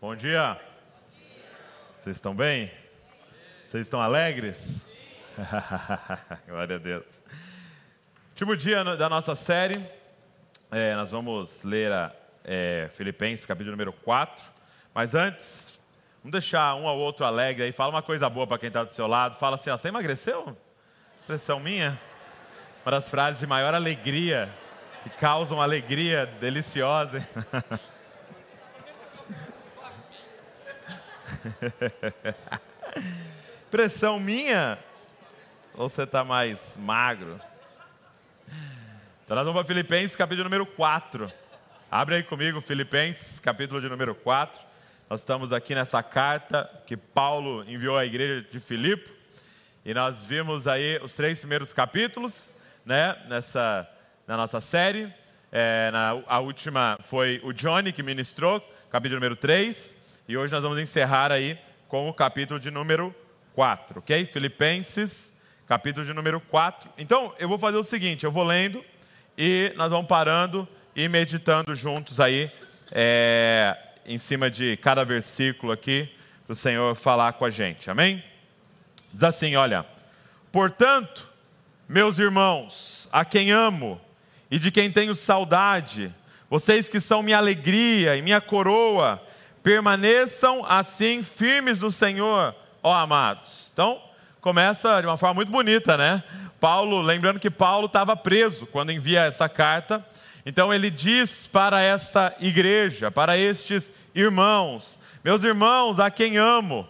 Bom dia. Vocês estão bem? Vocês estão alegres? Glória a Deus. Último dia da nossa série, é, nós vamos ler a é, Filipenses, capítulo número 4. Mas antes, vamos deixar um ao outro alegre aí. Fala uma coisa boa para quem está do seu lado. Fala assim: ó, você emagreceu? Impressão minha? Uma das frases de maior alegria, que causam alegria deliciosa. Pressão minha? Ou você está mais magro? Então nós vamos para Filipenses, capítulo número 4. Abre aí comigo, Filipenses, capítulo de número 4. Nós estamos aqui nessa carta que Paulo enviou à igreja de Filipe. E nós vimos aí os três primeiros capítulos, né, nessa, na nossa série. É, na, a última foi o Johnny que ministrou, capítulo número 3. E hoje nós vamos encerrar aí com o capítulo de número 4, ok? Filipenses, capítulo de número 4. Então, eu vou fazer o seguinte: eu vou lendo e nós vamos parando e meditando juntos aí, é, em cima de cada versículo aqui, para o Senhor falar com a gente, amém? Diz assim: olha, portanto, meus irmãos, a quem amo e de quem tenho saudade, vocês que são minha alegria e minha coroa, permaneçam assim firmes no Senhor, ó amados. Então, começa de uma forma muito bonita, né? Paulo, lembrando que Paulo estava preso quando envia essa carta. Então ele diz para essa igreja, para estes irmãos, meus irmãos, a quem amo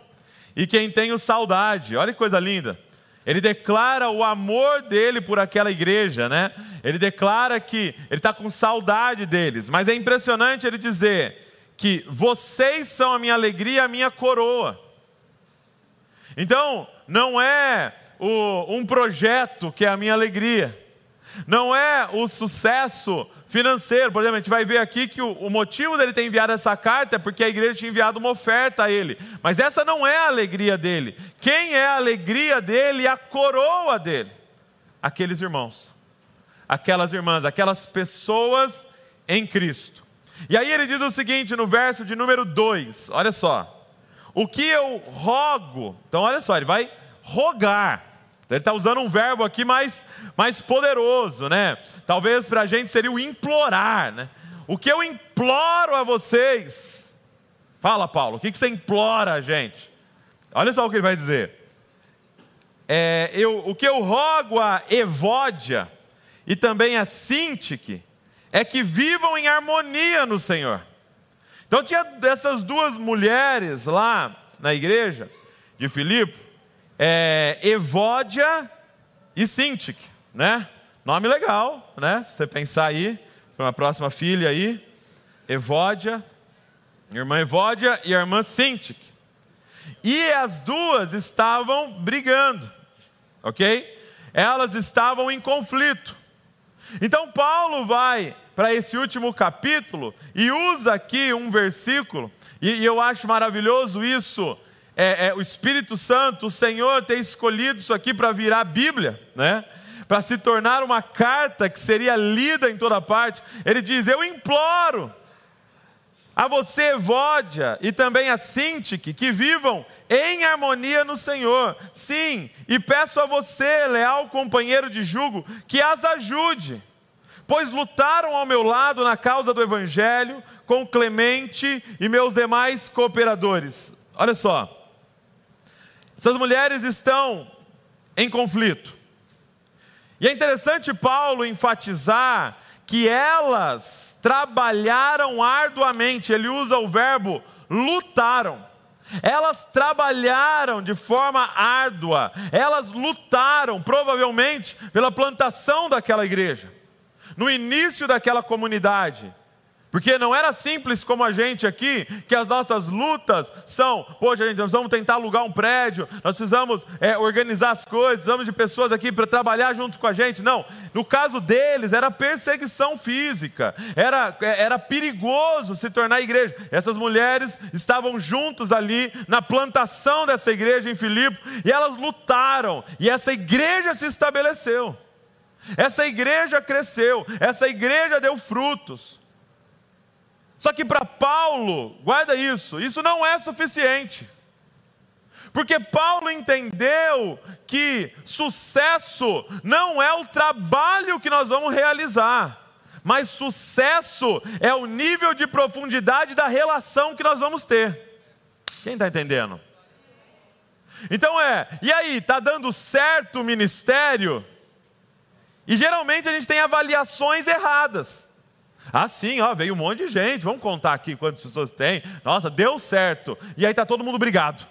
e quem tenho saudade. Olha que coisa linda. Ele declara o amor dele por aquela igreja, né? Ele declara que ele está com saudade deles. Mas é impressionante ele dizer: que vocês são a minha alegria, a minha coroa. Então, não é o, um projeto que é a minha alegria, não é o sucesso financeiro. Por exemplo, a gente vai ver aqui que o, o motivo dele ter enviado essa carta é porque a igreja tinha enviado uma oferta a ele, mas essa não é a alegria dele. Quem é a alegria dele e a coroa dele? Aqueles irmãos, aquelas irmãs, aquelas pessoas em Cristo. E aí ele diz o seguinte no verso de número 2, olha só. O que eu rogo, então olha só, ele vai rogar. Então, ele está usando um verbo aqui mais, mais poderoso, né? Talvez para a gente seria o implorar, né? O que eu imploro a vocês. Fala, Paulo, o que, que você implora a gente? Olha só o que ele vai dizer. É, eu, o que eu rogo a Evódia e também a Sintique é que vivam em harmonia no Senhor. Então tinha dessas duas mulheres lá na igreja de Filipe, é, Evódia e Sintique, né? Nome legal, né? Você pensar aí, para uma próxima filha aí, Evódia, irmã Evódia e a irmã Sintique. E as duas estavam brigando, ok? Elas estavam em conflito. Então Paulo vai para esse último capítulo e usa aqui um versículo, e, e eu acho maravilhoso isso. É, é, o Espírito Santo, o Senhor tem escolhido isso aqui para virar Bíblia, né? para se tornar uma carta que seria lida em toda parte. Ele diz: Eu imploro a você, Evódia, e também a Sintique, que vivam em harmonia no Senhor. Sim, e peço a você, leal companheiro de jugo, que as ajude pois lutaram ao meu lado na causa do Evangelho, com Clemente e meus demais cooperadores. Olha só, essas mulheres estão em conflito. E é interessante Paulo enfatizar que elas trabalharam arduamente, ele usa o verbo lutaram. Elas trabalharam de forma árdua, elas lutaram provavelmente pela plantação daquela igreja no início daquela comunidade. Porque não era simples como a gente aqui, que as nossas lutas são, poxa, gente, nós vamos tentar alugar um prédio, nós precisamos é, organizar as coisas, precisamos de pessoas aqui para trabalhar junto com a gente. Não, no caso deles era perseguição física, era, é, era perigoso se tornar igreja. Essas mulheres estavam juntos ali na plantação dessa igreja em Filipe, e elas lutaram, e essa igreja se estabeleceu. Essa igreja cresceu, essa igreja deu frutos. Só que para Paulo, guarda isso, isso não é suficiente. Porque Paulo entendeu que sucesso não é o trabalho que nós vamos realizar, mas sucesso é o nível de profundidade da relação que nós vamos ter. Quem está entendendo? Então é, e aí, está dando certo o ministério? E geralmente a gente tem avaliações erradas. Ah, sim, ó, veio um monte de gente, vamos contar aqui quantas pessoas tem. Nossa, deu certo. E aí está todo mundo brigado.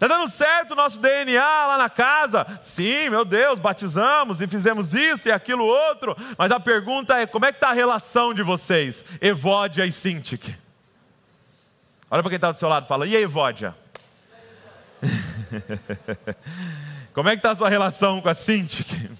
Está dando certo o nosso DNA lá na casa? Sim, meu Deus, batizamos e fizemos isso e aquilo outro. Mas a pergunta é: como é que está a relação de vocês, Evódia e Sintik? Olha para quem está do seu lado e fala: e aí, Evódia? como é que está a sua relação com a Sintik?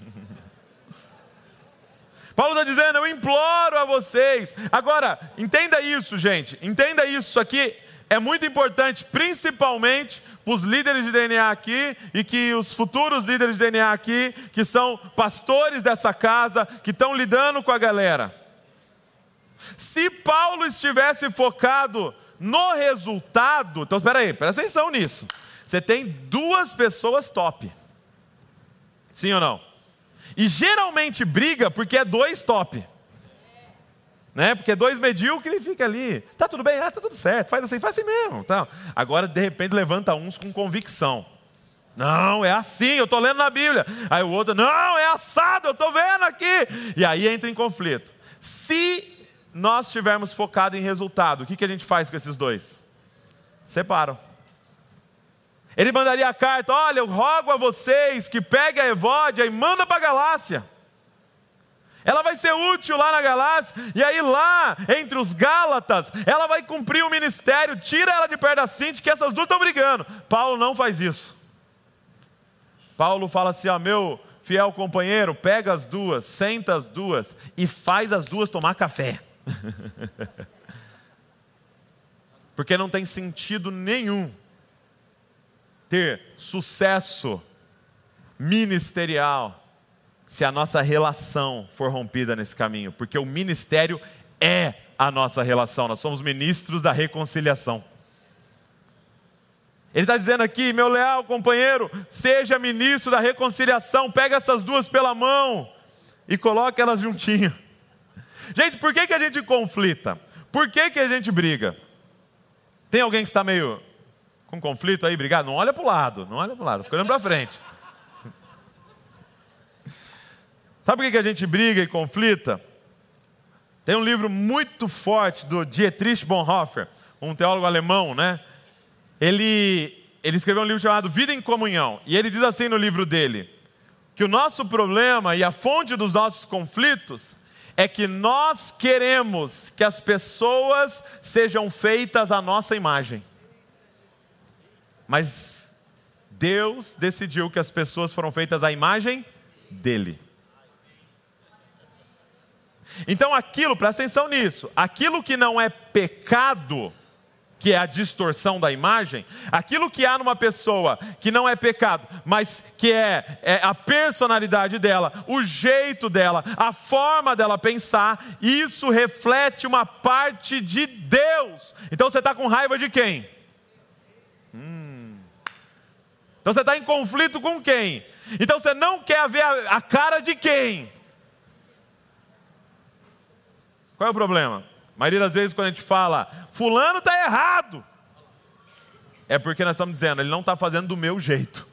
Paulo está dizendo: eu imploro a vocês. Agora, entenda isso, gente, entenda isso aqui é muito importante, principalmente para os líderes de DNA aqui e que os futuros líderes de DNA aqui, que são pastores dessa casa, que estão lidando com a galera. Se Paulo estivesse focado no resultado, então espera aí, presta atenção nisso. Você tem duas pessoas top. Sim ou não? E geralmente briga porque é dois top né? Porque dois medíocres fica ali, tá tudo bem, ah, tá tudo certo, faz assim, faz assim mesmo. Então, agora, de repente, levanta uns com convicção. Não, é assim, eu estou lendo na Bíblia. Aí o outro, não, é assado, eu estou vendo aqui. E aí entra em conflito. Se nós estivermos focados em resultado, o que, que a gente faz com esses dois? Separam. Ele mandaria a carta: olha, eu rogo a vocês que peguem a Evódia e manda para a Galácia. Ela vai ser útil lá na Galácia, e aí lá, entre os Gálatas, ela vai cumprir o ministério, tira ela de perto da Cinti, que essas duas estão brigando. Paulo não faz isso. Paulo fala assim: ó, meu fiel companheiro, pega as duas, senta as duas e faz as duas tomar café. Porque não tem sentido nenhum ter sucesso ministerial se a nossa relação for rompida nesse caminho, porque o ministério é a nossa relação, nós somos ministros da reconciliação. Ele está dizendo aqui, meu leal companheiro, seja ministro da reconciliação, pega essas duas pela mão e coloque elas juntinho. Gente, por que, que a gente conflita? Por que, que a gente briga? Tem alguém que está meio com conflito aí, brigado? Não olha para o lado, não olha para o lado, fica olhando para frente. Sabe por que a gente briga e conflita? Tem um livro muito forte do Dietrich Bonhoeffer, um teólogo alemão, né? Ele, ele escreveu um livro chamado Vida em Comunhão. E ele diz assim no livro dele: que o nosso problema e a fonte dos nossos conflitos é que nós queremos que as pessoas sejam feitas à nossa imagem. Mas Deus decidiu que as pessoas foram feitas à imagem dele. Então, aquilo, presta atenção nisso, aquilo que não é pecado, que é a distorção da imagem, aquilo que há numa pessoa que não é pecado, mas que é, é, a personalidade dela, o jeito dela, a forma dela pensar, isso reflete uma parte de Deus. Então você está com raiva de quem? Então você está em conflito com quem? Então você não quer ver a, a cara de quem? Qual é o problema? A maioria das vezes, quando a gente fala, Fulano está errado, é porque nós estamos dizendo, ele não está fazendo do meu jeito.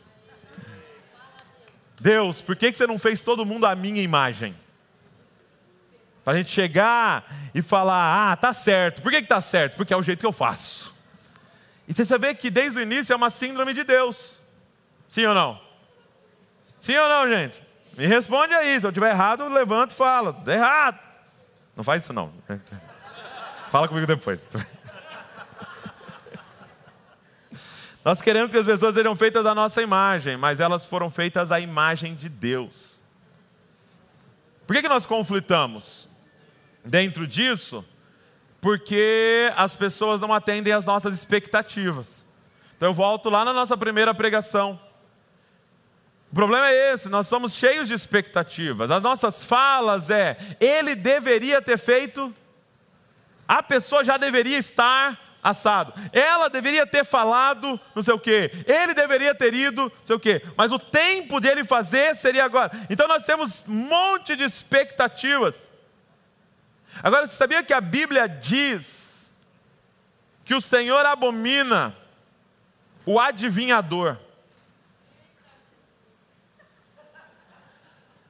Deus, por que você não fez todo mundo a minha imagem? Para a gente chegar e falar, ah, tá certo. Por que está certo? Porque é o jeito que eu faço. E você vê que desde o início é uma síndrome de Deus. Sim ou não? Sim ou não, gente? Me responde aí. Se eu estiver errado, levanta e fala. Está errado. Não faz isso não. Fala comigo depois. Nós queremos que as pessoas sejam feitas à nossa imagem, mas elas foram feitas à imagem de Deus. Por que, que nós conflitamos? Dentro disso, porque as pessoas não atendem às nossas expectativas. Então eu volto lá na nossa primeira pregação. O problema é esse, nós somos cheios de expectativas. As nossas falas é, ele deveria ter feito, a pessoa já deveria estar assado. Ela deveria ter falado não sei o quê. Ele deveria ter ido não sei o quê. Mas o tempo de ele fazer seria agora. Então nós temos um monte de expectativas. Agora, você sabia que a Bíblia diz que o Senhor abomina o adivinhador?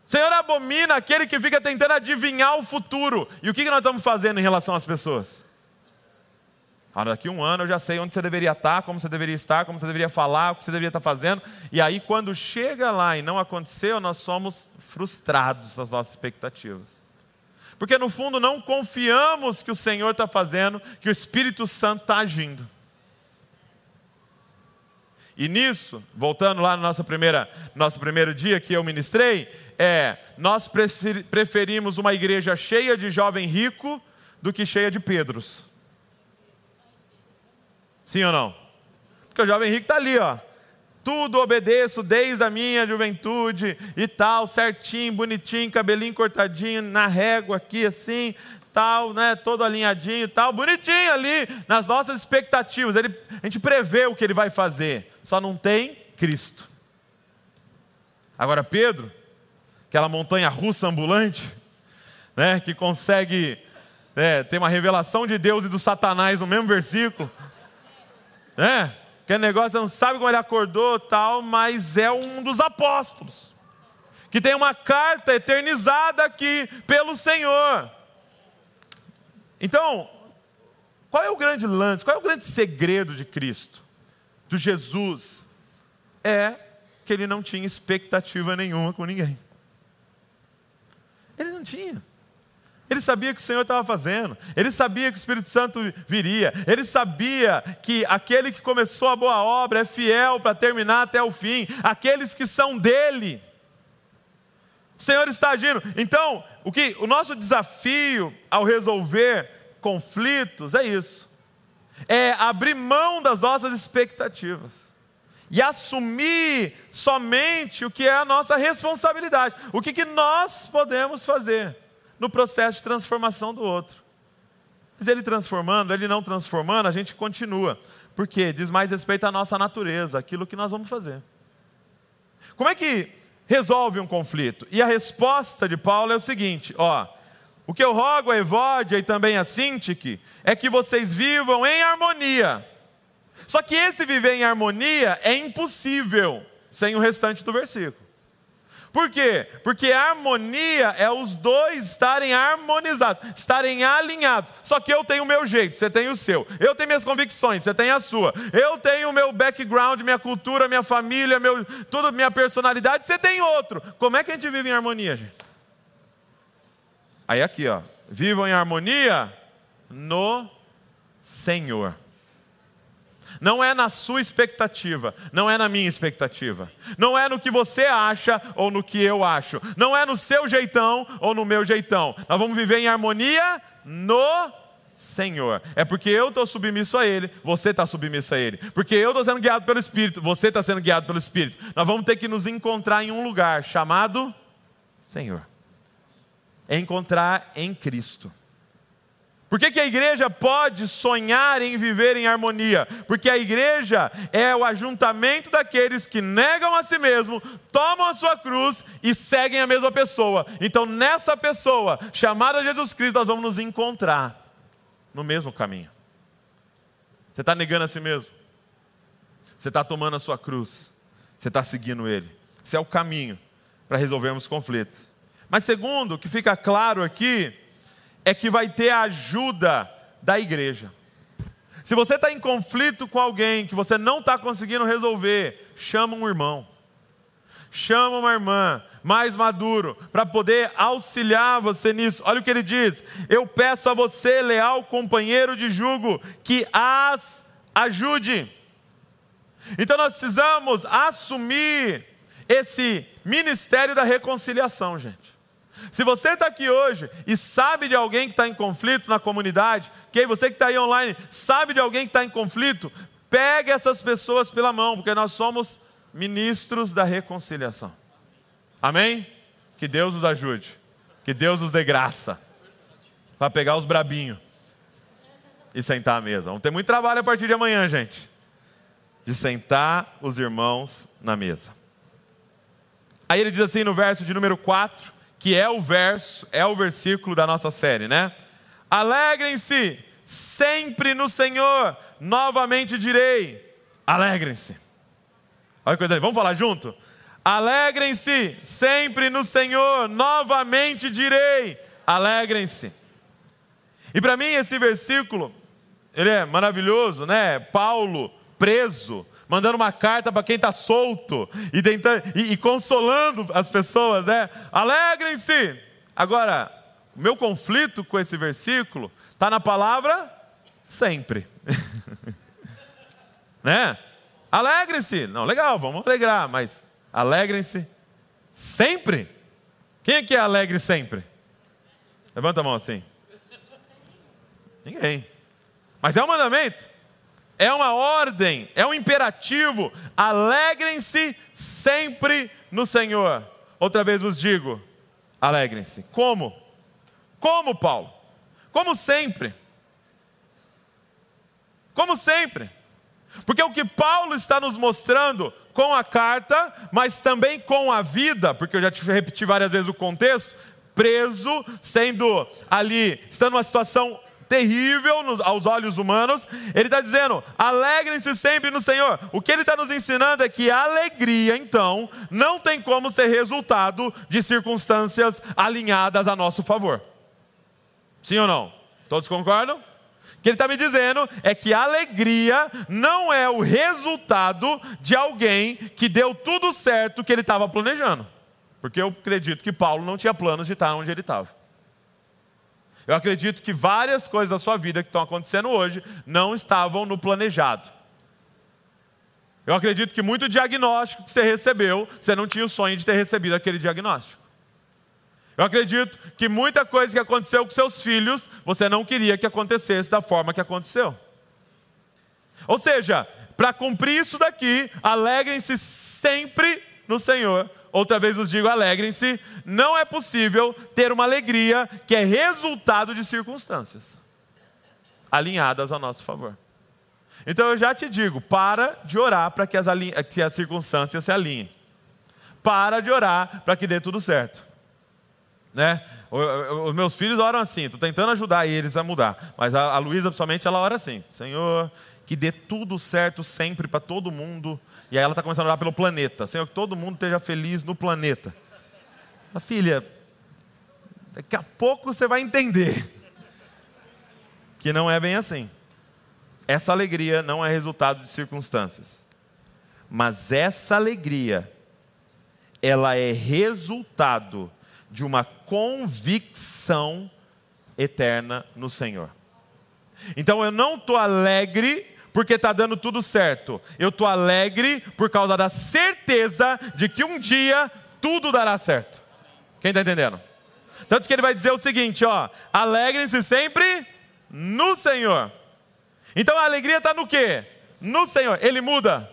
Senhor abomina aquele que fica tentando adivinhar o futuro. E o que nós estamos fazendo em relação às pessoas? Ah, daqui um ano eu já sei onde você deveria estar, como você deveria estar, como você deveria falar, o que você deveria estar fazendo. E aí, quando chega lá e não aconteceu, nós somos frustrados das nossas expectativas. Porque no fundo não confiamos que o Senhor está fazendo, que o Espírito Santo está agindo. E nisso, voltando lá no nosso, primeira, nosso primeiro dia que eu ministrei, é, nós preferimos uma igreja cheia de jovem rico do que cheia de Pedros. Sim ou não? Porque o jovem rico está ali, ó. Tudo obedeço desde a minha juventude e tal, certinho, bonitinho, cabelinho cortadinho, na régua aqui assim, tal, né, todo alinhadinho, tal, bonitinho ali, nas nossas expectativas. Ele, a gente prevê o que ele vai fazer, só não tem Cristo. Agora Pedro, aquela montanha russa ambulante, né, que consegue é, ter uma revelação de Deus e do Satanás no mesmo versículo, né? Que negócio, você não sabe como ele acordou tal, mas é um dos apóstolos, que tem uma carta eternizada aqui pelo Senhor. Então, qual é o grande lance, qual é o grande segredo de Cristo, do Jesus? É que ele não tinha expectativa nenhuma com ninguém. Ele não tinha. Ele sabia que o Senhor estava fazendo, ele sabia que o Espírito Santo viria, ele sabia que aquele que começou a boa obra é fiel para terminar até o fim, aqueles que são dele. O Senhor está agindo. Então, o que o nosso desafio ao resolver conflitos é isso. É abrir mão das nossas expectativas e assumir somente o que é a nossa responsabilidade, o que, que nós podemos fazer no processo de transformação do outro. Mas ele transformando, ele não transformando, a gente continua. Porque diz mais respeito à nossa natureza, aquilo que nós vamos fazer. Como é que resolve um conflito? E a resposta de Paulo é o seguinte: ó, o que eu rogo a Evódia e também a Sintique é que vocês vivam em harmonia. Só que esse viver em harmonia é impossível sem o restante do versículo. Por quê? Porque harmonia é os dois estarem harmonizados, estarem alinhados. Só que eu tenho o meu jeito, você tem o seu. Eu tenho minhas convicções, você tem a sua. Eu tenho o meu background, minha cultura, minha família, meu, tudo, minha personalidade, você tem outro. Como é que a gente vive em harmonia, gente? Aí aqui, ó. Vivam em harmonia no Senhor. Não é na sua expectativa, não é na minha expectativa. Não é no que você acha ou no que eu acho. Não é no seu jeitão ou no meu jeitão. Nós vamos viver em harmonia no Senhor. É porque eu estou submisso a Ele, você está submisso a Ele. Porque eu estou sendo guiado pelo Espírito, você está sendo guiado pelo Espírito. Nós vamos ter que nos encontrar em um lugar chamado Senhor. Encontrar em Cristo. Por que, que, a igreja pode sonhar em viver em harmonia? Porque a igreja é o ajuntamento daqueles que negam a si mesmo, tomam a sua cruz e seguem a mesma pessoa. Então, nessa pessoa, chamada Jesus Cristo, nós vamos nos encontrar no mesmo caminho. Você está negando a si mesmo? Você está tomando a sua cruz? Você está seguindo Ele? Esse é o caminho para resolvermos conflitos. Mas, segundo, o que fica claro aqui é que vai ter a ajuda da igreja. Se você está em conflito com alguém que você não está conseguindo resolver, chama um irmão, chama uma irmã mais maduro para poder auxiliar você nisso. Olha o que ele diz: Eu peço a você, leal companheiro de jugo, que as ajude. Então nós precisamos assumir esse ministério da reconciliação, gente. Se você está aqui hoje e sabe de alguém que está em conflito na comunidade, que você que está aí online sabe de alguém que está em conflito, pegue essas pessoas pela mão, porque nós somos ministros da reconciliação. Amém? Que Deus os ajude. Que Deus os dê graça. Para pegar os brabinhos e sentar à mesa. Vamos ter muito trabalho a partir de amanhã, gente. De sentar os irmãos na mesa. Aí ele diz assim no verso de número 4, que é o verso, é o versículo da nossa série, né? Alegrem-se sempre no Senhor, novamente direi, alegrem-se. Olha que coisa ali, vamos falar junto? Alegrem-se sempre no Senhor, novamente direi, alegrem-se. E para mim esse versículo, ele é maravilhoso, né? Paulo preso, mandando uma carta para quem está solto e, tentando, e, e consolando as pessoas, né? Alegrem-se. Agora, o meu conflito com esse versículo está na palavra sempre. né? Alegrem-se. Não, legal, vamos alegrar, mas alegrem-se sempre. Quem é que é alegre sempre? Levanta a mão assim. Ninguém. Mas é um mandamento é uma ordem, é um imperativo. Alegrem-se sempre no Senhor. Outra vez vos digo: alegrem-se. Como? Como, Paulo? Como sempre. Como sempre. Porque o que Paulo está nos mostrando com a carta, mas também com a vida, porque eu já te repeti várias vezes o contexto, preso, sendo ali, estando numa situação terrível aos olhos humanos, ele está dizendo: alegrem-se sempre no Senhor. O que ele está nos ensinando é que a alegria, então, não tem como ser resultado de circunstâncias alinhadas a nosso favor. Sim ou não? Todos concordam? O que ele está me dizendo é que a alegria não é o resultado de alguém que deu tudo certo que ele estava planejando. Porque eu acredito que Paulo não tinha planos de estar onde ele estava. Eu acredito que várias coisas da sua vida que estão acontecendo hoje não estavam no planejado. Eu acredito que muito diagnóstico que você recebeu, você não tinha o sonho de ter recebido aquele diagnóstico. Eu acredito que muita coisa que aconteceu com seus filhos, você não queria que acontecesse da forma que aconteceu. Ou seja, para cumprir isso daqui, alegrem-se sempre no Senhor, outra vez vos digo, alegrem-se, não é possível ter uma alegria que é resultado de circunstâncias alinhadas ao nosso favor. Então eu já te digo, para de orar para que as, que as circunstâncias se alinhem. Para de orar para que dê tudo certo. Né? Os meus filhos oram assim, estou tentando ajudar eles a mudar. Mas a, a Luísa, principalmente, ela ora assim: Senhor, que dê tudo certo sempre para todo mundo, e aí ela está começando a orar pelo planeta. Senhor, que todo mundo esteja feliz no planeta. Filha, daqui a pouco você vai entender que não é bem assim. Essa alegria não é resultado de circunstâncias. Mas essa alegria, ela é resultado de uma convicção eterna no Senhor. Então eu não estou alegre porque está dando tudo certo. Eu estou alegre por causa da certeza de que um dia tudo dará certo. Quem está entendendo? Tanto que ele vai dizer o seguinte: ó, alegrem-se sempre no Senhor. Então a alegria está no quê? No Senhor. Ele muda,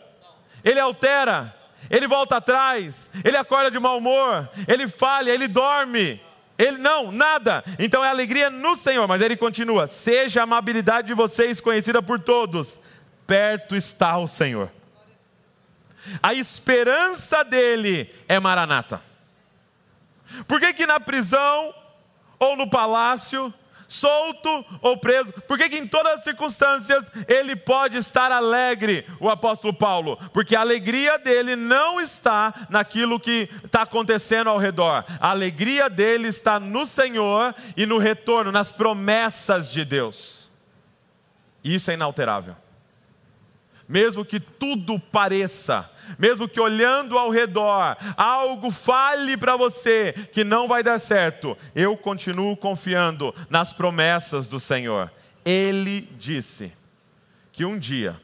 ele altera, ele volta atrás, ele acorda de mau humor, ele falha, ele dorme. Ele não, nada. Então é alegria no Senhor, mas ele continua: seja a amabilidade de vocês conhecida por todos perto está o Senhor. A esperança dele é Maranata. Por que, que na prisão ou no palácio, solto ou preso, por que, que em todas as circunstâncias ele pode estar alegre, o apóstolo Paulo? Porque a alegria dele não está naquilo que está acontecendo ao redor, a alegria dele está no Senhor e no retorno, nas promessas de Deus. Isso é inalterável mesmo que tudo pareça, mesmo que olhando ao redor, algo fale para você que não vai dar certo, eu continuo confiando nas promessas do Senhor. Ele disse que um dia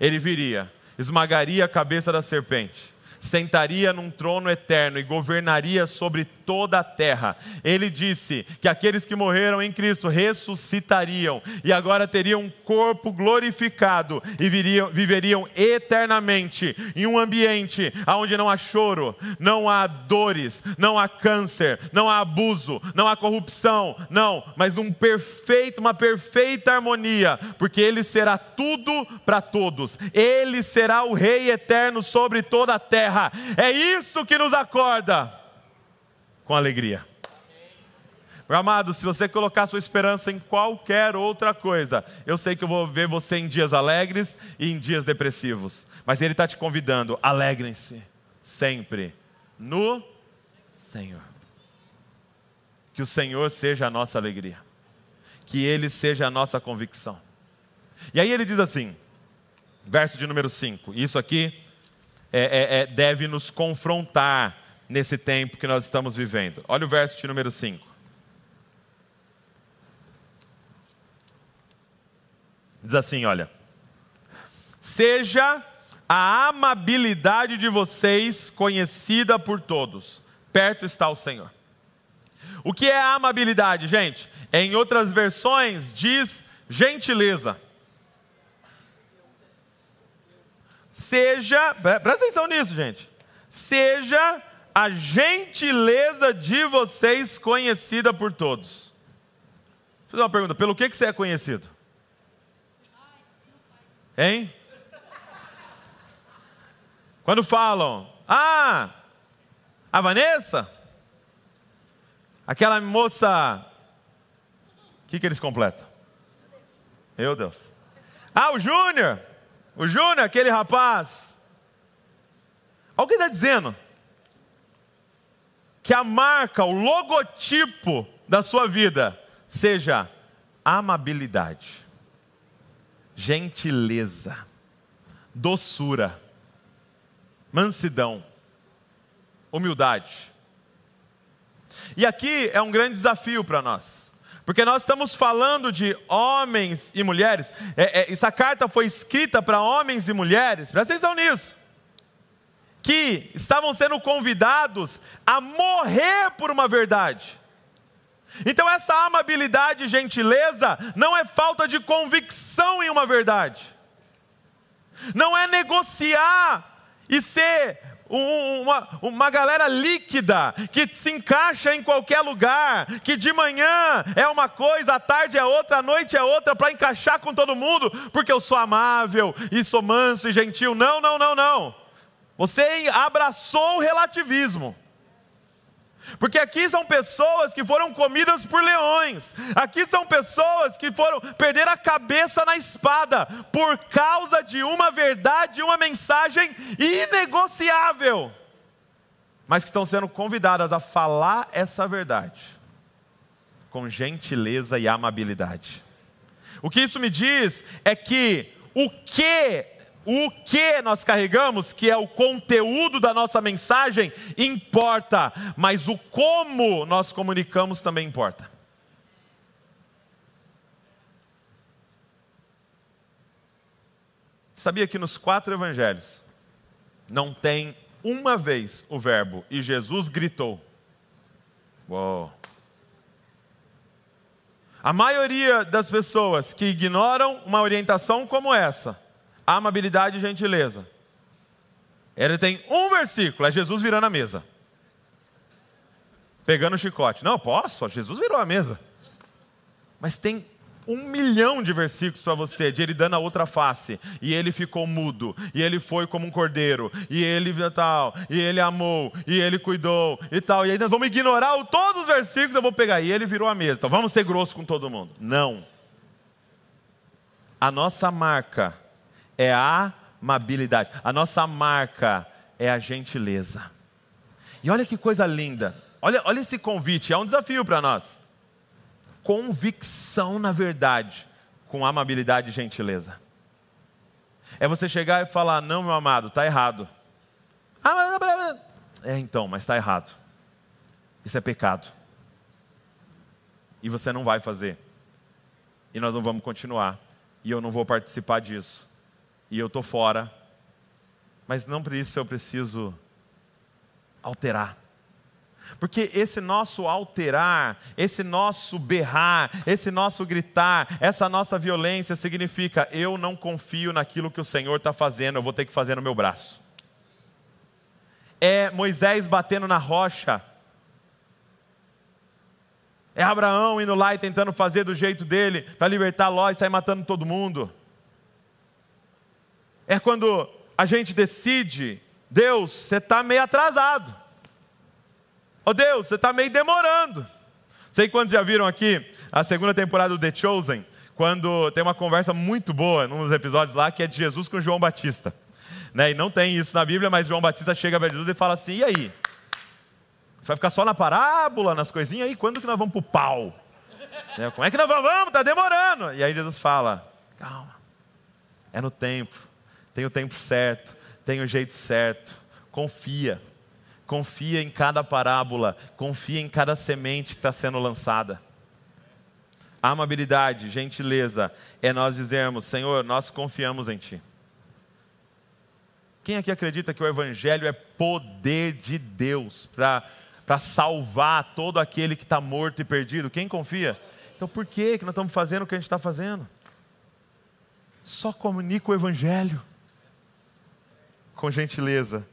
ele viria, esmagaria a cabeça da serpente, sentaria num trono eterno e governaria sobre toda a terra. Ele disse que aqueles que morreram em Cristo ressuscitariam e agora teriam um corpo glorificado e viriam, viveriam eternamente em um ambiente onde não há choro, não há dores, não há câncer, não há abuso, não há corrupção, não, mas num perfeito, uma perfeita harmonia, porque ele será tudo para todos. Ele será o rei eterno sobre toda a terra. É isso que nos acorda com alegria. Meu amado, se você colocar sua esperança em qualquer outra coisa, eu sei que eu vou ver você em dias alegres e em dias depressivos, mas Ele está te convidando, alegrem-se sempre no Senhor. Que o Senhor seja a nossa alegria, que Ele seja a nossa convicção. E aí ele diz assim, verso de número 5, isso aqui é, é, é, deve nos confrontar nesse tempo que nós estamos vivendo. Olha o verso de número 5. Diz assim: olha. Seja a amabilidade de vocês conhecida por todos. Perto está o Senhor. O que é amabilidade, gente? Em outras versões diz gentileza. Seja, presta atenção nisso, gente. Seja a gentileza de vocês conhecida por todos. Deixa eu fazer uma pergunta: pelo que, que você é conhecido? Hein? Quando falam, ah, a Vanessa, aquela moça, o que, que eles completam? Meu Deus. Ah, o Júnior, o Júnior, aquele rapaz. Que está dizendo que a marca, o logotipo da sua vida seja amabilidade, gentileza, doçura, mansidão, humildade. E aqui é um grande desafio para nós. Porque nós estamos falando de homens e mulheres, é, é, essa carta foi escrita para homens e mulheres, presta atenção nisso que estavam sendo convidados a morrer por uma verdade. Então, essa amabilidade e gentileza não é falta de convicção em uma verdade, não é negociar e ser uma, uma galera líquida, que se encaixa em qualquer lugar, que de manhã é uma coisa, à tarde é outra, à noite é outra, para encaixar com todo mundo, porque eu sou amável e sou manso e gentil. Não, não, não, não. Você abraçou o relativismo. Porque aqui são pessoas que foram comidas por leões. Aqui são pessoas que foram perder a cabeça na espada por causa de uma verdade, uma mensagem inegociável. Mas que estão sendo convidadas a falar essa verdade com gentileza e amabilidade. O que isso me diz é que o que o que nós carregamos, que é o conteúdo da nossa mensagem, importa, mas o como nós comunicamos também importa. Sabia que nos quatro evangelhos não tem uma vez o verbo e Jesus gritou? Uou. A maioria das pessoas que ignoram uma orientação como essa, amabilidade e gentileza. Ele tem um versículo, é Jesus virando a mesa. Pegando o chicote. Não, posso, Jesus virou a mesa. Mas tem um milhão de versículos para você, de ele dando a outra face, e ele ficou mudo, e ele foi como um cordeiro, e ele tal, e ele amou, e ele cuidou, e tal, e aí nós vamos ignorar todos os versículos, eu vou pegar, e ele virou a mesa, então vamos ser grosso com todo mundo. Não. A nossa marca é a amabilidade. A nossa marca é a gentileza. E olha que coisa linda. Olha, olha esse convite, é um desafio para nós. Convicção na verdade, com amabilidade e gentileza. É você chegar e falar: Não, meu amado, está errado. Ah, é então, mas está errado. Isso é pecado. E você não vai fazer. E nós não vamos continuar. E eu não vou participar disso e eu estou fora, mas não por isso eu preciso alterar. Porque esse nosso alterar, esse nosso berrar, esse nosso gritar, essa nossa violência significa eu não confio naquilo que o Senhor está fazendo, eu vou ter que fazer no meu braço. É Moisés batendo na rocha. É Abraão indo lá e tentando fazer do jeito dele para libertar Ló e sair matando todo mundo. É quando a gente decide, Deus, você está meio atrasado. Oh Deus, você está meio demorando. Sei quantos já viram aqui a segunda temporada do The Chosen, quando tem uma conversa muito boa num dos episódios lá, que é de Jesus com João Batista. Né? E não tem isso na Bíblia, mas João Batista chega para Jesus e fala assim: e aí? Você vai ficar só na parábola, nas coisinhas aí? Quando que nós vamos para o pau? Né? Como é que nós vamos? Está demorando. E aí Jesus fala: calma, é no tempo, tem o tempo certo, tem o jeito certo, confia confia em cada parábola, confia em cada semente que está sendo lançada. Amabilidade, gentileza, é nós dizermos: Senhor, nós confiamos em Ti. Quem aqui acredita que o Evangelho é poder de Deus para salvar todo aquele que está morto e perdido? Quem confia? Então por que, que nós estamos fazendo o que a gente está fazendo? Só comunica o Evangelho com gentileza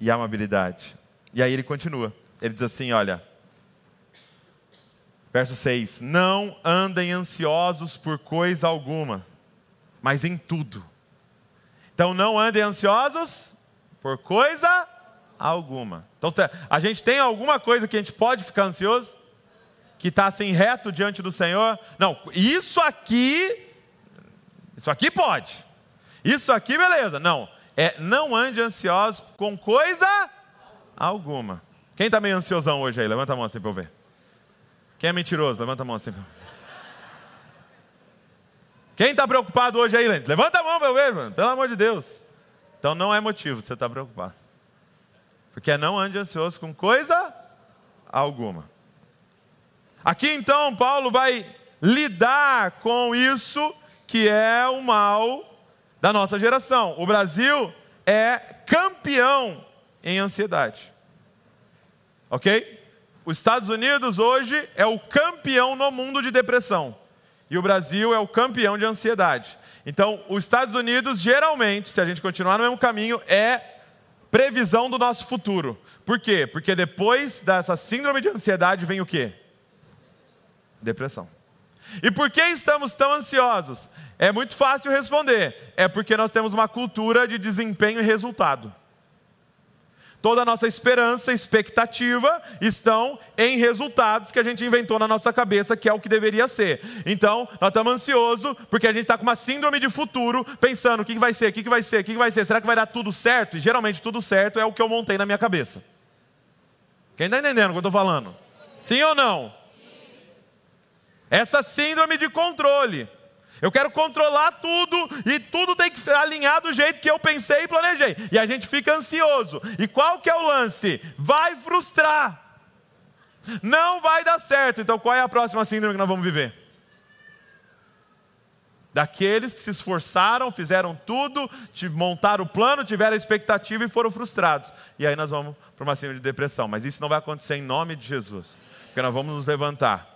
e amabilidade. E aí ele continua. Ele diz assim: olha, verso 6: Não andem ansiosos por coisa alguma, mas em tudo. Então não andem ansiosos por coisa alguma. Então a gente tem alguma coisa que a gente pode ficar ansioso? Que está assim reto diante do Senhor? Não, isso aqui, isso aqui pode. Isso aqui, beleza. Não, é não ande ansioso com coisa alguma. Quem está meio ansiosão hoje aí? Levanta a mão assim para eu ver. Quem é mentiroso? Levanta a mão assim. Quem está preocupado hoje aí, Lente? Levanta a mão para eu ver, mano. Pelo amor de Deus. Então não é motivo de você estar tá preocupado. Porque é não ande ansioso com coisa alguma. Aqui então Paulo vai lidar com isso que é o mal da nossa geração. O Brasil é campeão em ansiedade. Ok? Os Estados Unidos hoje é o campeão no mundo de depressão. E o Brasil é o campeão de ansiedade. Então, os Estados Unidos, geralmente, se a gente continuar no mesmo caminho, é previsão do nosso futuro. Por quê? Porque depois dessa síndrome de ansiedade vem o quê? Depressão. E por que estamos tão ansiosos? É muito fácil responder. É porque nós temos uma cultura de desempenho e resultado. Toda a nossa esperança expectativa estão em resultados que a gente inventou na nossa cabeça, que é o que deveria ser. Então, nós estamos ansiosos porque a gente está com uma síndrome de futuro, pensando o que, vai ser, o que, vai ser, o que, vai ser, será que vai dar tudo certo? E geralmente tudo certo é o que eu montei na minha cabeça. Quem está entendendo o que eu estou falando? Sim ou não? Essa síndrome de controle. Eu quero controlar tudo e tudo tem que alinhar do jeito que eu pensei e planejei. E a gente fica ansioso. E qual que é o lance? Vai frustrar. Não vai dar certo. Então qual é a próxima síndrome que nós vamos viver? Daqueles que se esforçaram, fizeram tudo, montaram o plano, tiveram a expectativa e foram frustrados. E aí nós vamos para uma síndrome de depressão. Mas isso não vai acontecer em nome de Jesus. Porque nós vamos nos levantar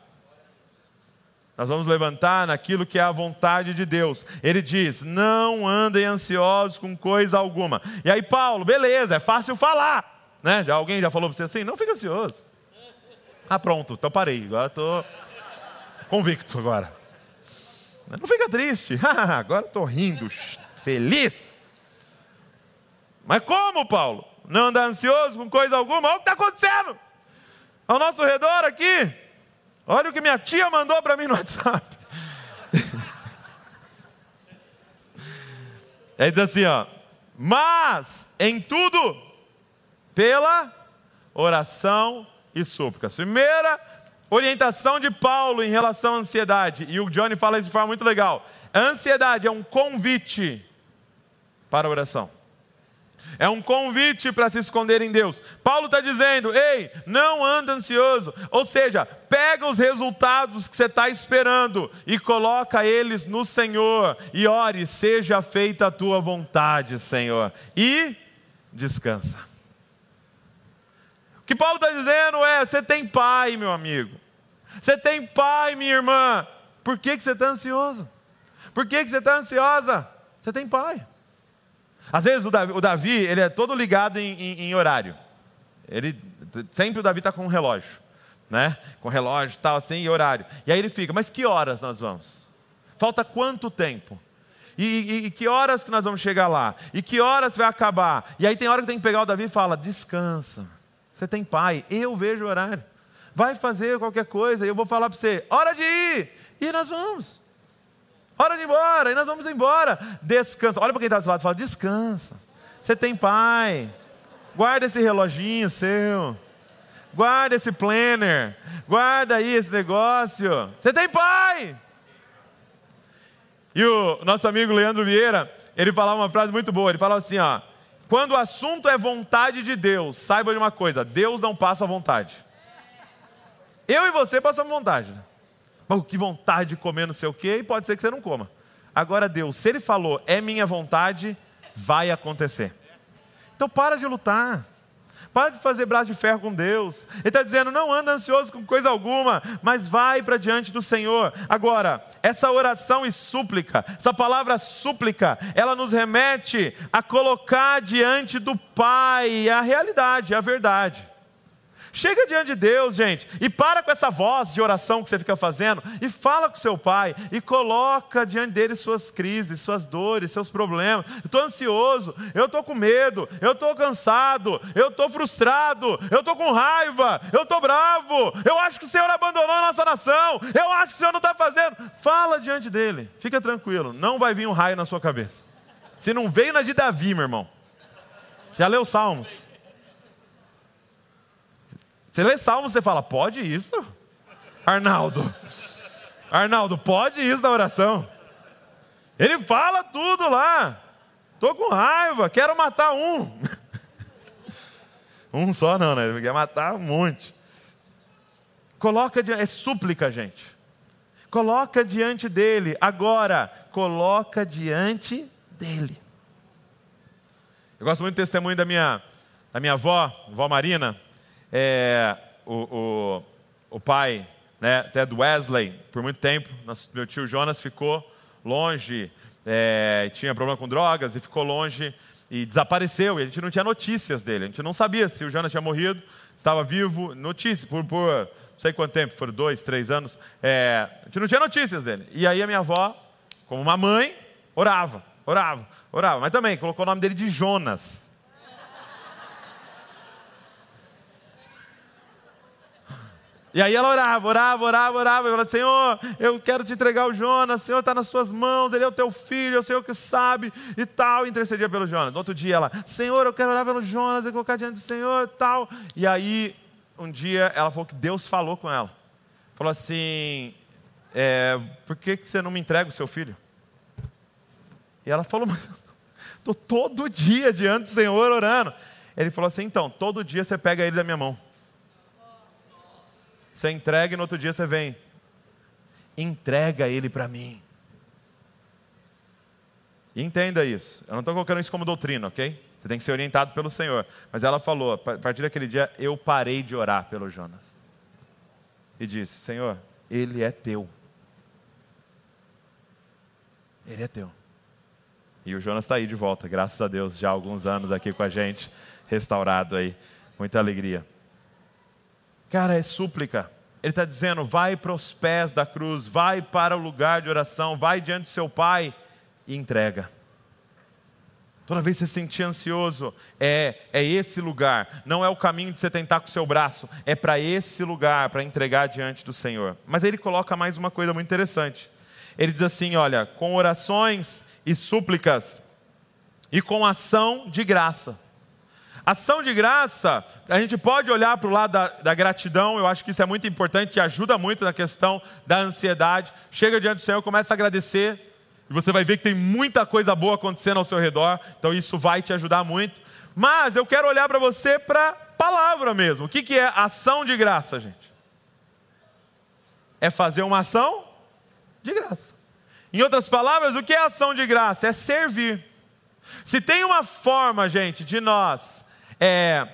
nós vamos levantar naquilo que é a vontade de Deus. Ele diz: não andem ansiosos com coisa alguma. E aí, Paulo, beleza, é fácil falar. Né? Já, alguém já falou para você assim? Não fica ansioso. Ah, pronto, então parei. Agora estou convicto agora. Não fica triste. agora estou rindo, feliz. Mas como, Paulo? Não andar ansioso com coisa alguma? Olha o que está acontecendo ao nosso redor aqui. Olha o que minha tia mandou para mim no WhatsApp. É diz assim, ó. Mas em tudo, pela oração e súplicas. Primeira orientação de Paulo em relação à ansiedade, e o Johnny fala isso de forma muito legal. A ansiedade é um convite para a oração. É um convite para se esconder em Deus. Paulo está dizendo: ei, não anda ansioso. Ou seja, pega os resultados que você está esperando e coloca eles no Senhor. E ore, seja feita a tua vontade, Senhor. E descansa. O que Paulo está dizendo é: você tem pai, meu amigo. Você tem pai, minha irmã. Por que, que você está ansioso? Por que, que você está ansiosa? Você tem pai. Às vezes o Davi, o Davi ele é todo ligado em, em, em horário. Ele, sempre o Davi está com um relógio, né? Com relógio tal, assim, e horário. E aí ele fica, mas que horas nós vamos? Falta quanto tempo? E, e, e, que horas que nós vamos chegar lá? E que horas vai acabar? E aí tem hora que tem que pegar o Davi e fala: descansa. Você tem pai, eu vejo o horário. Vai fazer qualquer coisa, eu vou falar para você: hora de ir! E nós vamos. Hora de ir embora, e nós vamos embora. Descansa. Olha para quem está do seu lado e fala: descansa. Você tem pai. Guarda esse reloginho seu. Guarda esse planner. Guarda aí esse negócio. Você tem pai. E o nosso amigo Leandro Vieira, ele falava uma frase muito boa. Ele falava assim: ó, quando o assunto é vontade de Deus, saiba de uma coisa: Deus não passa vontade. Eu e você passamos vontade. Que vontade de comer não sei o quê, e pode ser que você não coma. Agora, Deus, se Ele falou, é minha vontade, vai acontecer. Então, para de lutar. Para de fazer braço de ferro com Deus. Ele está dizendo: não anda ansioso com coisa alguma, mas vai para diante do Senhor. Agora, essa oração e súplica, essa palavra súplica, ela nos remete a colocar diante do Pai a realidade, a verdade. Chega diante de Deus, gente, e para com essa voz de oração que você fica fazendo, e fala com seu pai, e coloca diante dele suas crises, suas dores, seus problemas. Estou ansioso, eu estou com medo, eu estou cansado, eu estou frustrado, eu estou com raiva, eu estou bravo, eu acho que o Senhor abandonou a nossa nação, eu acho que o Senhor não está fazendo. Fala diante dele, fica tranquilo, não vai vir um raio na sua cabeça. Se não veio na de Davi, meu irmão, já leu Salmos. Você lê Salmos, você fala, pode isso? Arnaldo, Arnaldo, pode isso na oração? Ele fala tudo lá. Estou com raiva, quero matar um. um só não, né? Ele quer matar um monte. Coloca, é súplica, gente. Coloca diante dele. Agora, coloca diante dele. Eu gosto muito do testemunho da minha, da minha avó, avó Marina é, o, o, o, pai, né, até do Wesley, por muito tempo, nosso, meu tio Jonas ficou longe, é, tinha problema com drogas e ficou longe e desapareceu. E a gente não tinha notícias dele, a gente não sabia se o Jonas tinha morrido, estava vivo, notícias, por, por não sei quanto tempo, foram dois, três anos, é, a gente não tinha notícias dele. E aí a minha avó, como uma mãe, orava, orava, orava, mas também colocou o nome dele de Jonas. E aí ela orava, orava, orava, orava, e falava, Senhor, eu quero te entregar o Jonas, Senhor, está nas suas mãos, ele é o teu filho, é o Senhor que sabe, e tal, e intercedia pelo Jonas. No outro dia ela, Senhor, eu quero orar pelo Jonas e colocar diante do Senhor e tal. E aí, um dia, ela falou que Deus falou com ela. Falou assim, é, por que, que você não me entrega o seu filho? E ela falou, mas estou todo dia diante do Senhor orando. Ele falou assim, então, todo dia você pega ele da minha mão. Você entrega e no outro dia você vem. Entrega ele para mim. Entenda isso. Eu não estou colocando isso como doutrina, ok? Você tem que ser orientado pelo Senhor. Mas ela falou: a partir daquele dia, eu parei de orar pelo Jonas. E disse: Senhor, ele é teu. Ele é teu. E o Jonas está aí de volta, graças a Deus, já há alguns anos aqui com a gente, restaurado aí. Muita alegria. Cara, é súplica. Ele está dizendo: vai para os pés da cruz, vai para o lugar de oração, vai diante do seu pai e entrega. Toda vez que você se sentir ansioso, é, é esse lugar. Não é o caminho de você tentar com o seu braço. É para esse lugar, para entregar diante do Senhor. Mas ele coloca mais uma coisa muito interessante. Ele diz assim: olha, com orações e súplicas e com ação de graça. Ação de graça, a gente pode olhar para o lado da, da, gratidão, eu acho que isso é muito importante e ajuda muito na questão da ansiedade. Chega diante do Senhor, começa a agradecer, e você vai ver que tem muita coisa boa acontecendo ao seu redor, então isso vai te ajudar muito. Mas eu quero olhar para você para palavra mesmo. O que, que é ação de graça, gente? É fazer uma ação de graça. Em outras palavras, o que é ação de graça? É servir. Se tem uma forma, gente, de nós é,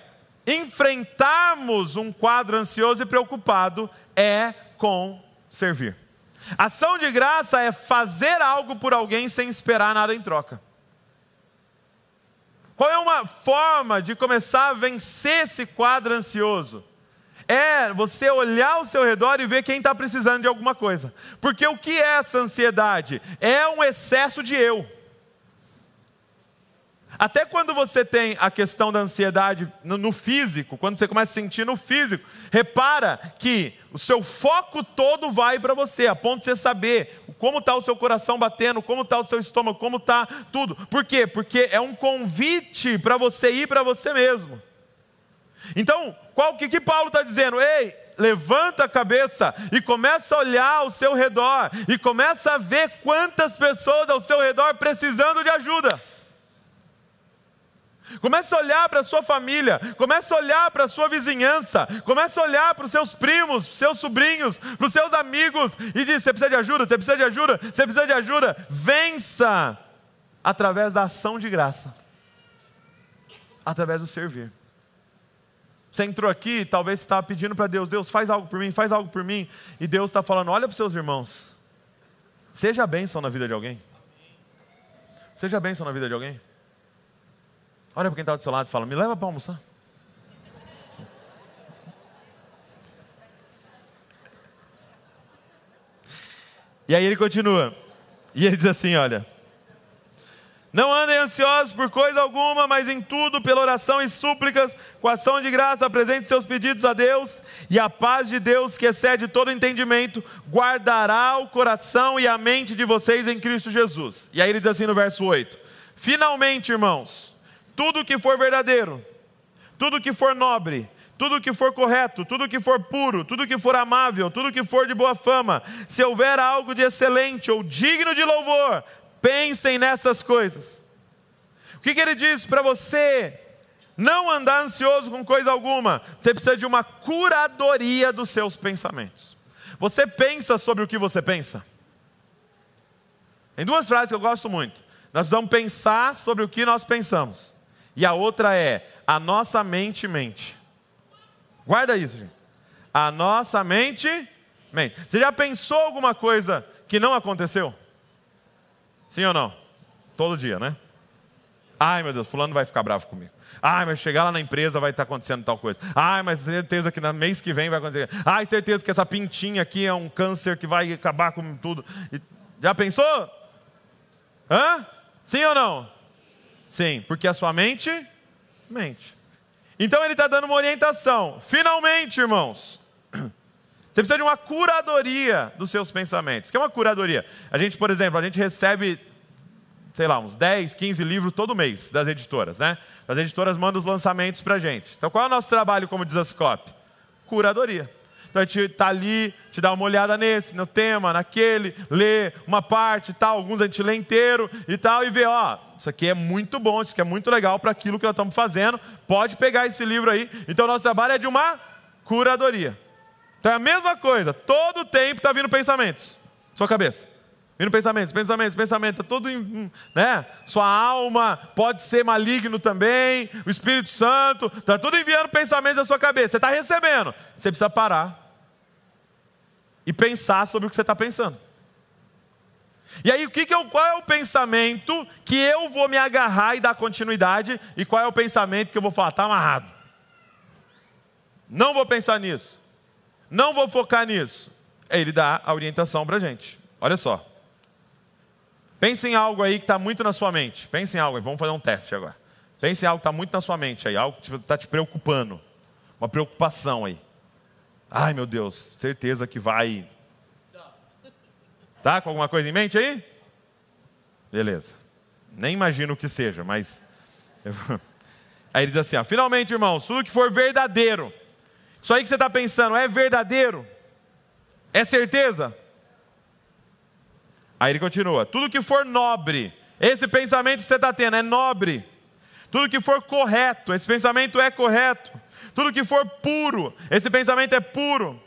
enfrentarmos um quadro ansioso e preocupado é com servir. Ação de graça é fazer algo por alguém sem esperar nada em troca. Qual é uma forma de começar a vencer esse quadro ansioso? É você olhar ao seu redor e ver quem está precisando de alguma coisa. Porque o que é essa ansiedade? É um excesso de eu. Até quando você tem a questão da ansiedade no, físico, quando você começa a sentir no físico, repara que o seu foco todo vai para você, a ponto de você saber como está o seu coração batendo, como está o seu estômago, como está tudo. Por quê? Porque é um convite para você ir para você mesmo. Então, qual que, que Paulo está dizendo? Ei, levanta a cabeça e começa a olhar ao seu redor e começa a ver quantas pessoas ao seu redor precisando de ajuda. Comece a olhar para a sua família, comece a olhar para a sua vizinhança, comece a olhar para os seus primos, seus sobrinhos, para os seus amigos e diz: você precisa de ajuda, você precisa de ajuda, você precisa de ajuda. Vença através da ação de graça, através do servir. Você entrou aqui, talvez você estava pedindo para Deus: Deus, faz algo por mim, faz algo por mim. E Deus está falando: olha para os seus irmãos, seja bênção na vida de alguém. Seja bênção na vida de alguém. Olha para quem está do seu lado e fala: Me leva para almoçar. E aí ele continua. E ele diz assim: Olha. Não andem ansiosos por coisa alguma, mas em tudo, pela oração e súplicas, com ação de graça, apresente seus pedidos a Deus, e a paz de Deus, que excede todo entendimento, guardará o coração e a mente de vocês em Cristo Jesus. E aí ele diz assim no verso 8: Finalmente, irmãos, tudo que for verdadeiro, tudo que for nobre, tudo que for correto, tudo que for puro, tudo que for amável, tudo que for de boa fama, se houver algo de excelente ou digno de louvor, pensem nessas coisas. O que, que ele diz para você? Não andar ansioso com coisa alguma, você precisa de uma curadoria dos seus pensamentos. Você pensa sobre o que você pensa? Tem duas frases que eu gosto muito. Nós precisamos pensar sobre o que nós pensamos. E a outra é: a nossa mente mente. Guarda isso, gente. A nossa mente mente. Você já pensou alguma coisa que não aconteceu? Sim ou não? Todo dia, né? Ai, meu Deus, fulano vai ficar bravo comigo. Ai, mas chegar lá na empresa vai estar acontecendo tal coisa. Ai, mas certeza que no mês que vem vai acontecer. Ai, certeza que essa pintinha aqui é um câncer que vai acabar com tudo. Já pensou? Hã? Sim ou não? Sim, porque a sua mente mente. Então ele está dando uma orientação. Finalmente, irmãos, você precisa de uma curadoria dos seus pensamentos. O que é uma curadoria? A gente, por exemplo, a gente recebe, sei lá, uns 10, 15 livros todo mês das editoras, né? As editoras mandam os lançamentos para a gente. Então qual é o nosso trabalho como Desascope? Curadoria. Então a gente está ali, te dá uma olhada nesse, no tema, naquele, lê uma parte e tal, alguns a gente lê inteiro e tal, e vê, ó, isso aqui é muito bom, isso aqui é muito legal para aquilo que nós estamos fazendo. Pode pegar esse livro aí. Então nosso trabalho é de uma curadoria. Então é a mesma coisa, todo o tempo está vindo pensamentos, sua cabeça. Vindo pensamentos, pensamentos, pensamentos, tá tudo em, né? Sua alma pode ser maligno também, o Espírito Santo, está tudo enviando pensamentos na sua cabeça. Você está recebendo, você precisa parar e pensar sobre o que você está pensando. E aí, o que, que eu, qual é o pensamento que eu vou me agarrar e dar continuidade, e qual é o pensamento que eu vou falar, está amarrado. Não vou pensar nisso. Não vou focar nisso. Ele dá a orientação para a gente. Olha só. Pense em algo aí que está muito na sua mente. Pense em algo. Vamos fazer um teste agora. Pense em algo que está muito na sua mente aí. Algo que está te preocupando. Uma preocupação aí. Ai, meu Deus, certeza que vai. Tá com alguma coisa em mente aí? Beleza. Nem imagino o que seja, mas. Aí ele diz assim: ó, finalmente, irmãos, tudo que for verdadeiro. Isso aí que você está pensando é verdadeiro? É certeza? Aí ele continua: tudo que for nobre, esse pensamento que você está tendo é nobre. Tudo que for correto, esse pensamento é correto. Tudo que for puro, esse pensamento é puro.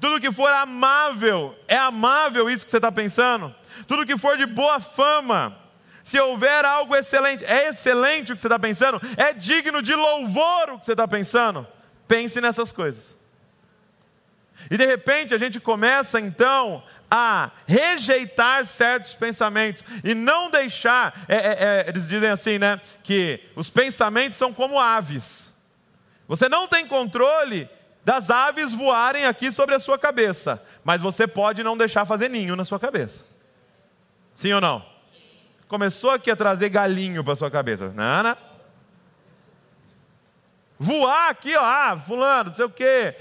Tudo que for amável, é amável isso que você está pensando. Tudo que for de boa fama, Se houver algo excelente, é excelente o que você está pensando? É digno de louvor o que você está pensando? Pense nessas coisas. E de repente a gente começa então a rejeitar certos pensamentos e não deixar. É, é, é, eles dizem assim, né? Que os pensamentos são como aves. Você não tem controle das aves voarem aqui sobre a sua cabeça, mas você pode não deixar fazer ninho na sua cabeça. Sim ou não? Sim. Começou aqui a trazer galinho para sua cabeça. Não. Voar aqui, ó, ah, fulano, não sei o quê.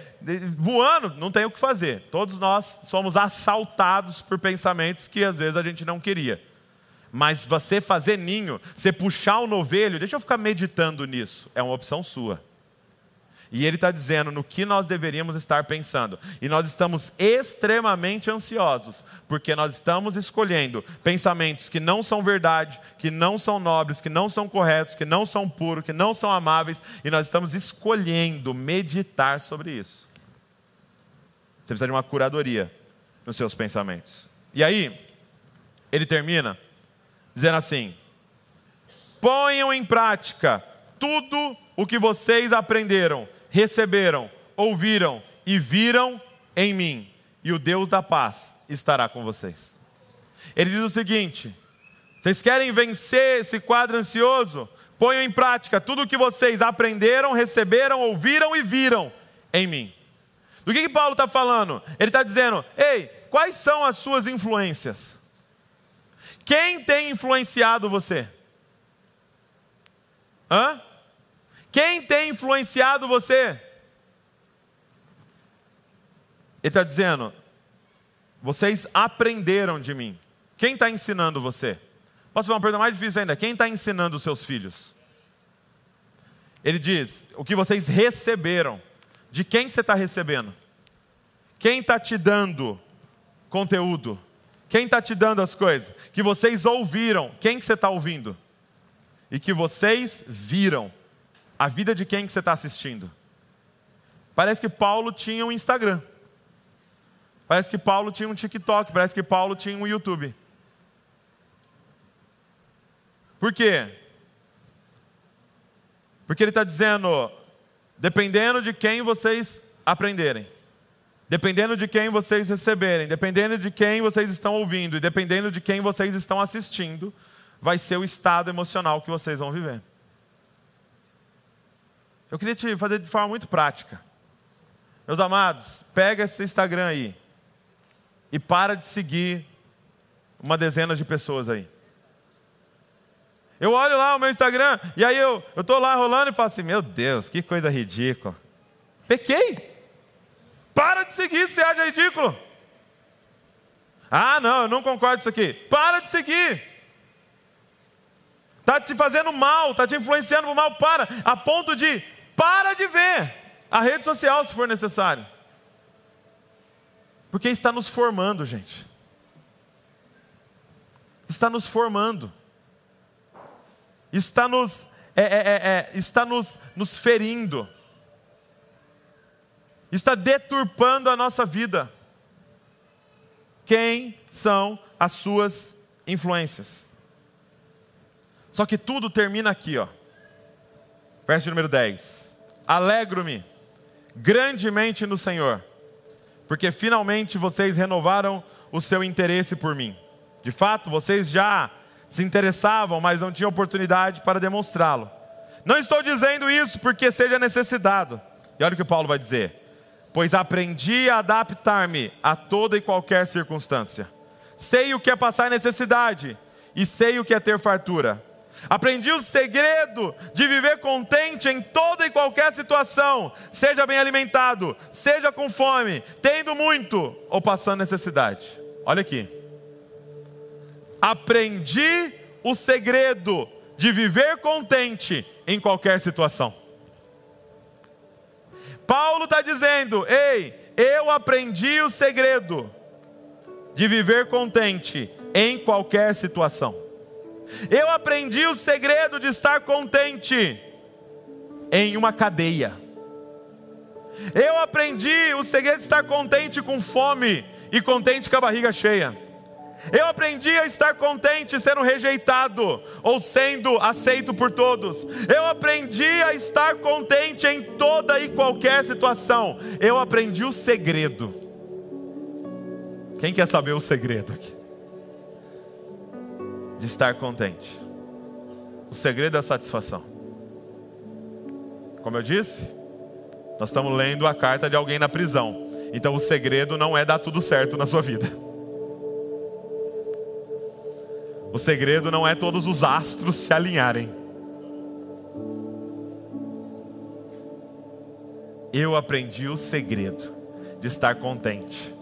Voando, não tem o que fazer. Todos nós somos assaltados por pensamentos que às vezes a gente não queria. Mas você fazer ninho, você puxar o novelho, deixa eu ficar meditando nisso, é uma opção sua. E ele está dizendo no que nós deveríamos estar pensando. E nós estamos extremamente ansiosos, porque nós estamos escolhendo pensamentos que não são verdade, que não são nobres, que não são corretos, que não são puros, que não são amáveis, e nós estamos escolhendo meditar sobre isso. Você precisa de uma curadoria nos seus pensamentos. E aí, ele termina dizendo assim: ponham em prática tudo o que vocês aprenderam receberam, ouviram e viram em mim, e o Deus da paz estará com vocês. Ele diz o seguinte: vocês querem vencer esse quadro ansioso? Ponham em prática tudo o que vocês aprenderam, receberam, ouviram e viram em mim. Do que, que Paulo está falando? Ele está dizendo: ei, quais são as suas influências? Quem tem influenciado você? Hã? Quem tem influenciado você? Ele está dizendo: vocês aprenderam de mim. Quem está ensinando você? Posso fazer uma pergunta mais difícil ainda? Quem está ensinando os seus filhos? Ele diz: o que vocês receberam. De quem você está recebendo? Quem está te dando conteúdo? Quem está te dando as coisas? Que vocês ouviram. Quem que você está ouvindo? E que vocês viram. A vida de quem que você está assistindo? Parece que Paulo tinha um Instagram. Parece que Paulo tinha um TikTok. Parece que Paulo tinha um YouTube. Por quê? Porque ele está dizendo: dependendo de quem vocês aprenderem, dependendo de quem vocês receberem, dependendo de quem vocês estão ouvindo e dependendo de quem vocês estão assistindo, vai ser o estado emocional que vocês vão viver. Eu queria te fazer de forma muito prática. Meus amados, pega esse Instagram aí e para de seguir uma dezena de pessoas aí. Eu olho lá o meu Instagram e aí eu estou lá rolando e falo assim: Meu Deus, que coisa ridícula. Pequei. Para de seguir se acha ridículo. Ah, não, eu não concordo com isso aqui. Para de seguir. Está te fazendo mal, está te influenciando por mal. Para. A ponto de para de ver a rede social se for necessário. Porque está nos formando, gente. Está nos formando. Está nos, é, é, é, é, está nos, nos ferindo. Está deturpando a nossa vida. Quem são as suas influências? Só que tudo termina aqui, ó. Verso número 10. Alegro-me grandemente no Senhor, porque finalmente vocês renovaram o seu interesse por mim. De fato, vocês já se interessavam, mas não tinham oportunidade para demonstrá-lo. Não estou dizendo isso porque seja necessidade. E olha o que Paulo vai dizer: Pois aprendi a adaptar-me a toda e qualquer circunstância. Sei o que é passar necessidade e sei o que é ter fartura. Aprendi o segredo de viver contente em toda e qualquer situação, seja bem alimentado, seja com fome, tendo muito ou passando necessidade. Olha aqui. Aprendi o segredo de viver contente em qualquer situação. Paulo está dizendo: ei, eu aprendi o segredo de viver contente em qualquer situação. Eu aprendi o segredo de estar contente em uma cadeia. Eu aprendi o segredo de estar contente com fome e contente com a barriga cheia. Eu aprendi a estar contente sendo rejeitado ou sendo aceito por todos. Eu aprendi a estar contente em toda e qualquer situação. Eu aprendi o segredo. Quem quer saber o segredo aqui? De estar contente. O segredo é a satisfação. Como eu disse, nós estamos lendo a carta de alguém na prisão. Então o segredo não é dar tudo certo na sua vida. O segredo não é todos os astros se alinharem. Eu aprendi o segredo de estar contente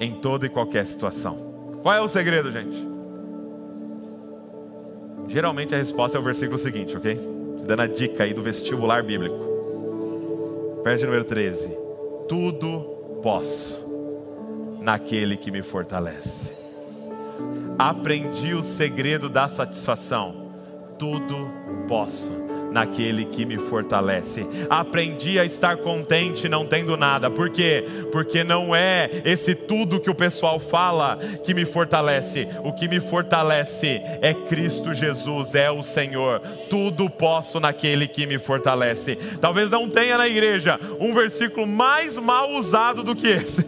em toda e qualquer situação. Qual é o segredo, gente? Geralmente a resposta é o versículo seguinte, ok? Te dando a dica aí do vestibular bíblico. Verso número 13: Tudo posso naquele que me fortalece aprendi o segredo da satisfação. Tudo posso naquele que me fortalece. Aprendi a estar contente não tendo nada. Por quê? Porque não é esse tudo que o pessoal fala que me fortalece. O que me fortalece é Cristo Jesus, é o Senhor. Tudo posso naquele que me fortalece. Talvez não tenha na igreja um versículo mais mal usado do que esse.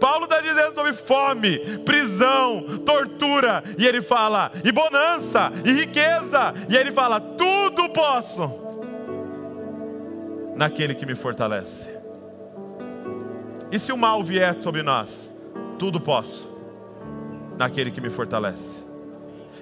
Paulo está dizendo sobre fome, prisão, tortura, e ele fala, e bonança, e riqueza, e ele fala: tudo posso naquele que me fortalece. E se o mal vier sobre nós, tudo posso naquele que me fortalece.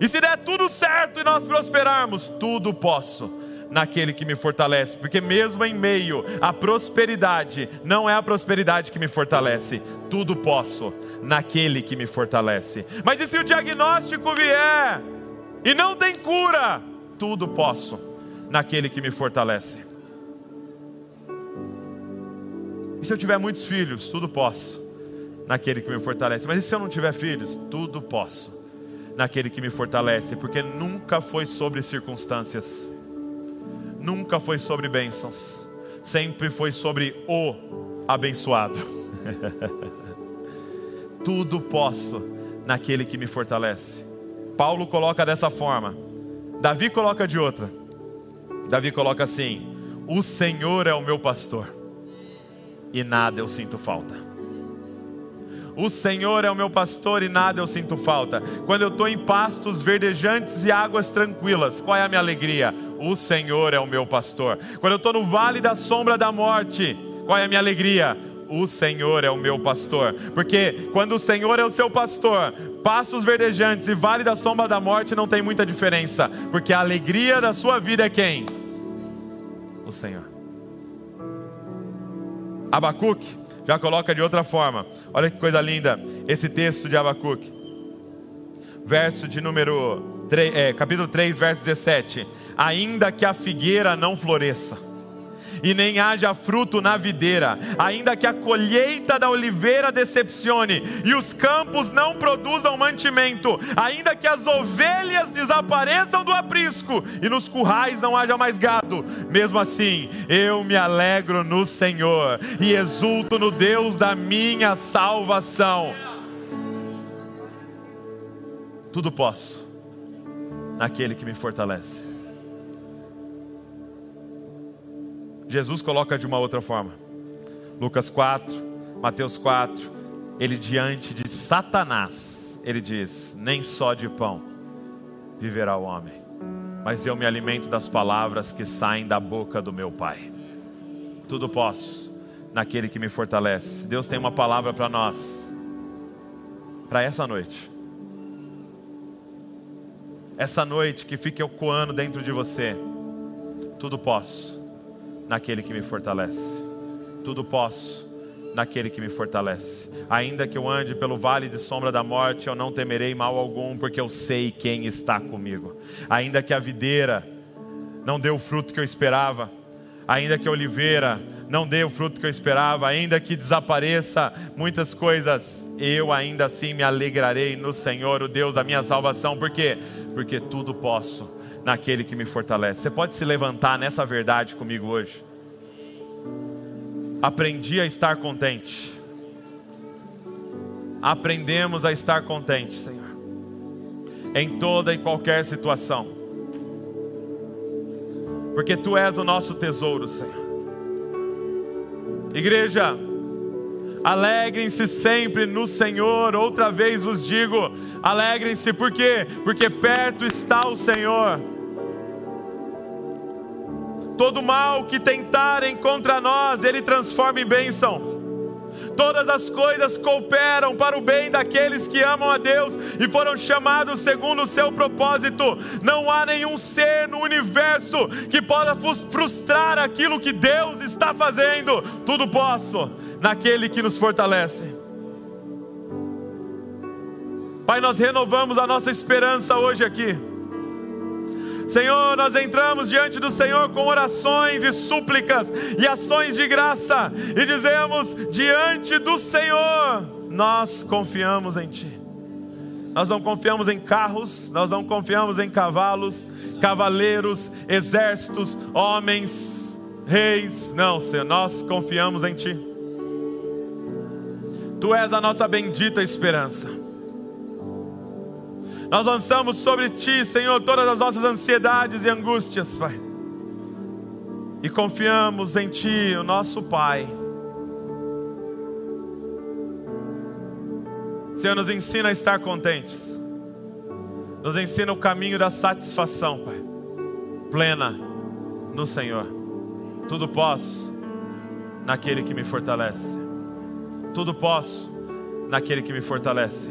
E se der tudo certo e nós prosperarmos, tudo posso naquele que me fortalece, porque mesmo em meio à prosperidade, não é a prosperidade que me fortalece, tudo posso naquele que me fortalece. Mas e se o diagnóstico vier e não tem cura? Tudo posso naquele que me fortalece. E se eu tiver muitos filhos? Tudo posso naquele que me fortalece. Mas e se eu não tiver filhos? Tudo posso naquele que me fortalece, porque nunca foi sobre circunstâncias nunca foi sobre bênçãos, sempre foi sobre o abençoado. Tudo posso naquele que me fortalece. Paulo coloca dessa forma, Davi coloca de outra. Davi coloca assim: O Senhor é o meu pastor, e nada eu sinto falta. O Senhor é o meu pastor e nada eu sinto falta. Quando eu estou em pastos verdejantes e águas tranquilas, qual é a minha alegria? O Senhor é o meu pastor. Quando eu estou no vale da sombra da morte, qual é a minha alegria? O Senhor é o meu pastor. Porque quando o Senhor é o seu pastor, pastos verdejantes e vale da sombra da morte não tem muita diferença. Porque a alegria da sua vida é quem? O Senhor. Abacuque já coloca de outra forma. Olha que coisa linda esse texto de Abacuque. Verso de número 3, é, capítulo 3, verso 17. Ainda que a figueira não floresça e nem haja fruto na videira, ainda que a colheita da oliveira decepcione e os campos não produzam mantimento, ainda que as ovelhas desapareçam do aprisco e nos currais não haja mais gado, mesmo assim eu me alegro no Senhor e exulto no Deus da minha salvação. Tudo posso naquele que me fortalece. Jesus coloca de uma outra forma. Lucas 4, Mateus 4, ele diante de Satanás, ele diz: Nem só de pão viverá o homem, mas eu me alimento das palavras que saem da boca do meu Pai. Tudo posso naquele que me fortalece. Deus tem uma palavra para nós, para essa noite. Essa noite que fica ecoando dentro de você. Tudo posso naquele que me fortalece. Tudo posso naquele que me fortalece. Ainda que eu ande pelo vale de sombra da morte, eu não temerei mal algum, porque eu sei quem está comigo. Ainda que a videira não dê o fruto que eu esperava, ainda que a oliveira não dê o fruto que eu esperava, ainda que desapareça muitas coisas, eu ainda assim me alegrarei no Senhor, o Deus da minha salvação. Por quê? Porque tudo posso naquele que me fortalece. Você pode se levantar nessa verdade comigo hoje. Aprendi a estar contente. aprendemos a estar contentes, Senhor, em toda e qualquer situação, porque Tu és o nosso tesouro, Senhor. Igreja, alegrem-se sempre no Senhor, outra vez vos digo, alegrem-se, por quê? Porque perto está o Senhor. Todo mal que tentarem contra nós, Ele transforma em bênção todas as coisas cooperam para o bem daqueles que amam a Deus e foram chamados segundo o seu propósito. Não há nenhum ser no universo que possa frustrar aquilo que Deus está fazendo. Tudo posso naquele que nos fortalece. Pai, nós renovamos a nossa esperança hoje aqui. Senhor, nós entramos diante do Senhor com orações e súplicas e ações de graça e dizemos: diante do Senhor, nós confiamos em Ti. Nós não confiamos em carros, nós não confiamos em cavalos, cavaleiros, exércitos, homens, reis. Não, Senhor, nós confiamos em Ti. Tu és a nossa bendita esperança. Nós lançamos sobre Ti, Senhor, todas as nossas ansiedades e angústias, Pai. E confiamos em Ti, o nosso Pai. Senhor, nos ensina a estar contentes. Nos ensina o caminho da satisfação, Pai. Plena no Senhor. Tudo posso naquele que me fortalece. Tudo posso naquele que me fortalece.